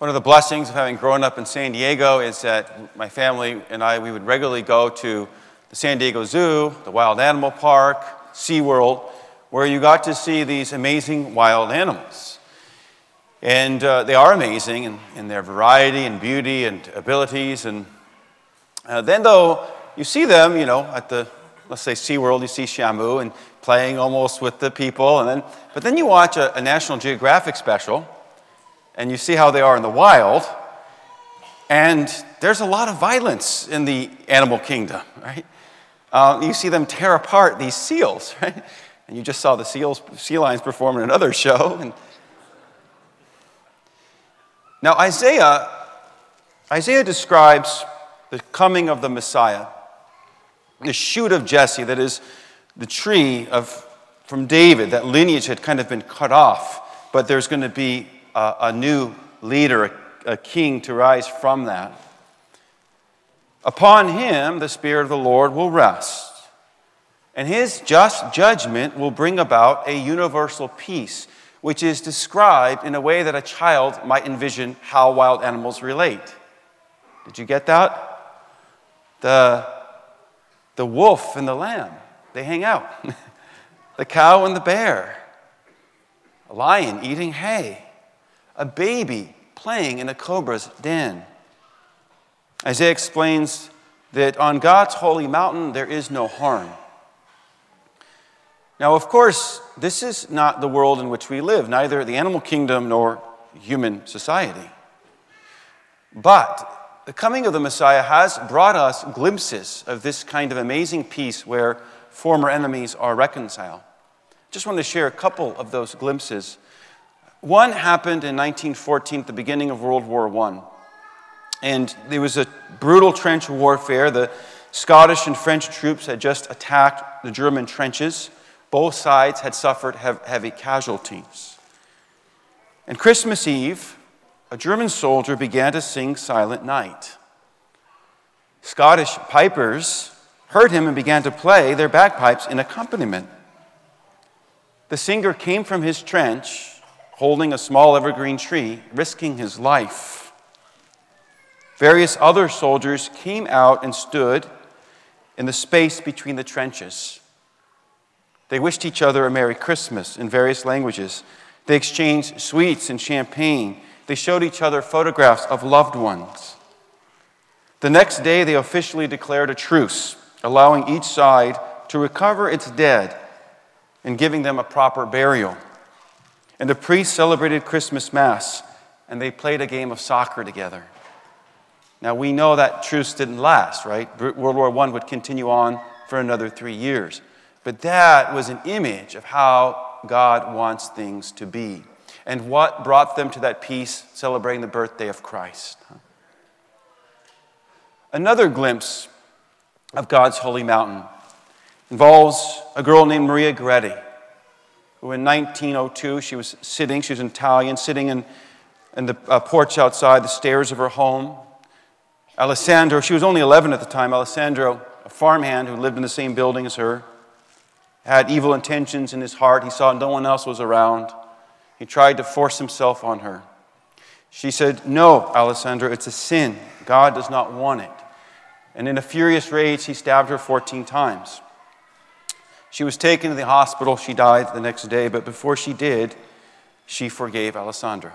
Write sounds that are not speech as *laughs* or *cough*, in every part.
One of the blessings of having grown up in San Diego is that my family and I, we would regularly go to the San Diego Zoo, the Wild Animal Park, SeaWorld, where you got to see these amazing wild animals. And uh, they are amazing in, in, their variety and beauty and abilities. And uh, then, though, you see them, you know, at the, let's say, SeaWorld, you see Shamu and playing almost with the people. And then, but then you watch a, a National Geographic special and you see how they are in the wild. And there's a lot of violence in the animal kingdom, right? Uh, you see them tear apart these seals, *laughs* right? And you just saw the seals, sea lions perform in another show. *laughs* And now, Isaiah, Isaiah describes the coming of the Messiah, the shoot of Jesse, that is the tree of, from David, that lineage had kind of been cut off, but there's going to be a, a new leader, a, a king to rise from that. Upon him, the Spirit of the Lord will rest. And his just judgment will bring about a universal peace which is described in a way that a child might envision how wild animals relate. Did you get that? The, the wolf and the lamb, they hang out. *laughs* the cow and the bear, a lion eating hay, a baby playing in a cobra's den. Isaiah explains that on God's holy mountain there is no harm. Now, of course, this is not the world in which we live, neither the animal kingdom nor human society. But the coming of the Messiah has brought us glimpses of this kind of amazing peace where former enemies are reconciled. Just want to share a couple of those glimpses. One happened in 1914, at the beginning of World War I. And there was a brutal trench warfare. The Scottish and French troops had just attacked the German trenches. Both sides had suffered heavy casualties. And Christmas Eve, a German soldier began to sing Silent Night. Scottish pipers heard him and began to play their bagpipes in accompaniment. The singer came from his trench holding a small evergreen tree, risking his life. Various other soldiers came out and stood in the space between the trenches. They wished each other a Merry Christmas in various languages. They exchanged sweets and champagne. They showed each other photographs of loved ones. The next day, they officially declared a truce, allowing each side to recover its dead and giving them a proper burial. And the priest celebrated Christmas Mass, and they played a game of soccer together. Now, we know that truce didn't last, right? World War I would continue on for another three years. But that was an image of how God wants things to be and what brought them to that peace celebrating the birthday of Christ. Another glimpse of God's holy mountain involves a girl named Maria Goretti, who in 1902 she was sitting, she was Italian, sitting in, in the uh, porch outside the stairs of her home. Alessandro, she was only 11 at the time, Alessandro, a farmhand who lived in the same building as her, had evil intentions in his heart. He saw no one else was around. He tried to force himself on her. She said, No, Alessandro, it's a sin. God does not want it. And in a furious rage, he stabbed her 14 times. She was taken to the hospital. She died the next day, but before she did, she forgave Alessandro.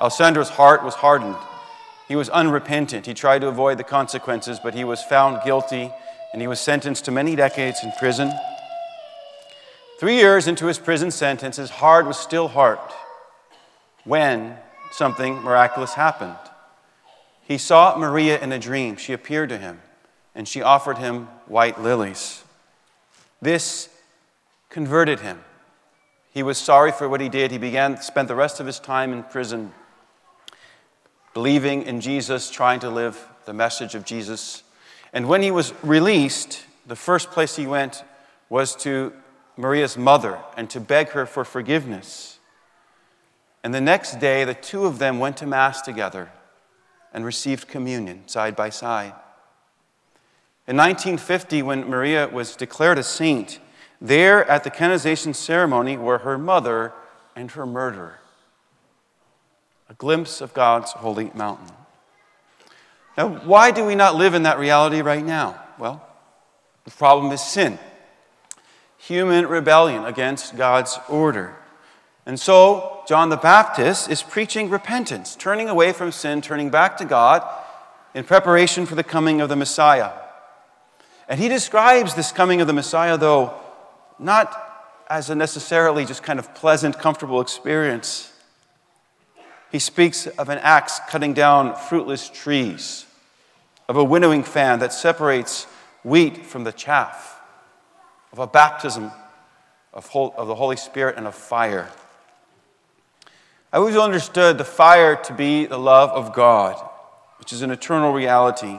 Alessandro's heart was hardened. He was unrepentant. He tried to avoid the consequences, but he was found guilty and he was sentenced to many decades in prison. Three years into his prison sentence, his heart was still hard when something miraculous happened. He saw Maria in a dream. She appeared to him, and she offered him white lilies. This converted him. He was sorry for what he did. He began spent the rest of his time in prison believing in Jesus, trying to live the message of Jesus. And when he was released, the first place he went was to Maria's mother and to beg her for forgiveness. And the next day, the two of them went to Mass together and received communion side by side. In 1950, when Maria was declared a saint, there at the canonization ceremony were her mother and her murderer. a glimpse of God's holy mountain. Now, why do we not live in that reality right now? Well, the problem is sin, human rebellion against God's order. And so, John the Baptist is preaching repentance, turning away from sin, turning back to God in preparation for the coming of the Messiah. And he describes this coming of the Messiah, though, not as a necessarily just kind of pleasant, comfortable experience. He speaks of an axe cutting down fruitless trees, of a winnowing fan that separates wheat from the chaff, of a baptism of, the Holy Spirit and of fire. I always understood the fire to be the love of God, which is an eternal reality,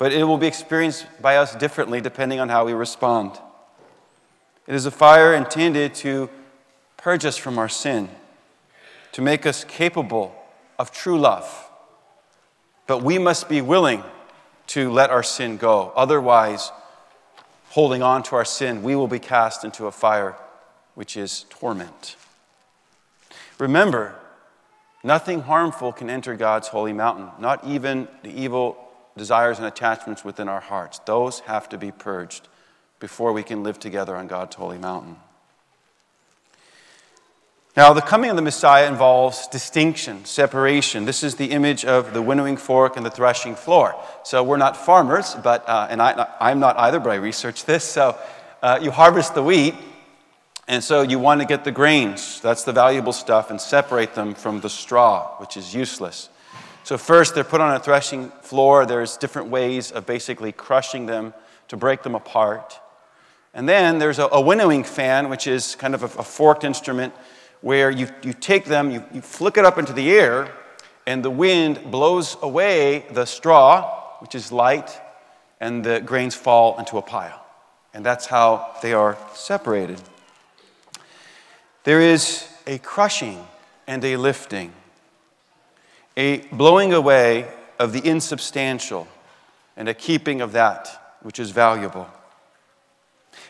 but it will be experienced by us differently depending on how we respond. It is a fire intended to purge us from our sin, to make us capable of true love. But we must be willing to let our sin go. Otherwise, holding on to our sin, we will be cast into a fire which is torment. Remember, nothing harmful can enter God's holy mountain, not even the evil desires and attachments within our hearts. Those have to be purged before we can live together on God's holy mountain. Now, the coming of the Messiah involves distinction, separation. This is the image of the winnowing fork and the threshing floor. So, we're not farmers, but, uh, and I, I'm not either, but I researched this. So, uh, you harvest the wheat, and so you want to get the grains, that's the valuable stuff, and separate them from the straw, which is useless. So, first, they're put on a threshing floor. There's different ways of basically crushing them to break them apart. And then there's a, a winnowing fan, which is kind of a, a forked instrument where you, you take them, you, you flick it up into the air, and the wind blows away the straw, which is light, and the grains fall into a pile. And that's how they are separated. There is a crushing and a lifting, a blowing away of the insubstantial and a keeping of that which is valuable.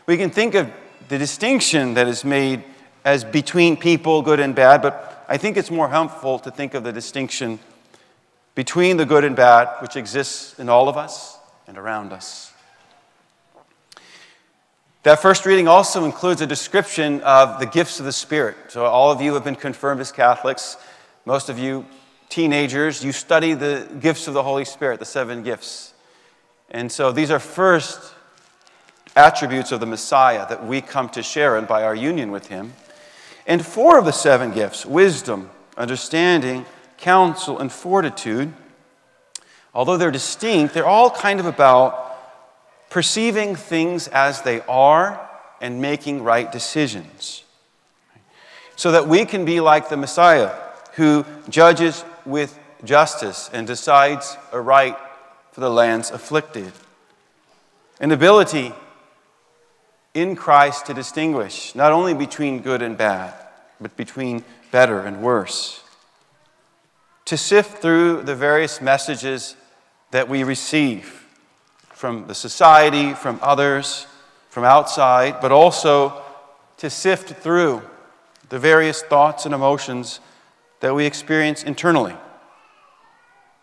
We can think of the distinction that is made as between people, good and bad, but I think it's more helpful to think of the distinction between the good and bad, which exists in all of us and around us. That first reading also includes a description of the gifts of the Spirit. So, all of you have been confirmed as Catholics. Most of you, teenagers, you study the gifts of the Holy Spirit, the seven gifts. And so, these are first attributes of the Messiah that we come to share in by our union with Him. And four of the seven gifts wisdom, understanding, counsel, and fortitude although they're distinct, they're all kind of about perceiving things as they are and making right decisions. So that we can be like the Messiah who judges with justice and decides aright for the lands afflicted. An ability in Christ to distinguish not only between good and bad, but between better and worse. To sift through the various messages that we receive from the society, from others, from outside, but also to sift through the various thoughts and emotions that we experience internally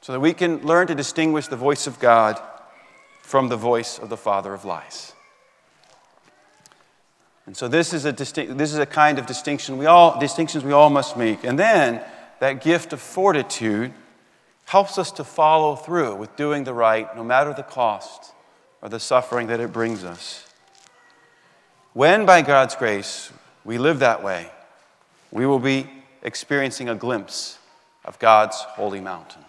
so that we can learn to distinguish the voice of God from the voice of the father of lies. And so this is a, this is a kind of distinction we all, distinctions we all must make. And then that gift of fortitude helps us to follow through with doing the right, no matter the cost or the suffering that it brings us. When, by God's grace, we live that way, we will be experiencing a glimpse of God's holy mountain.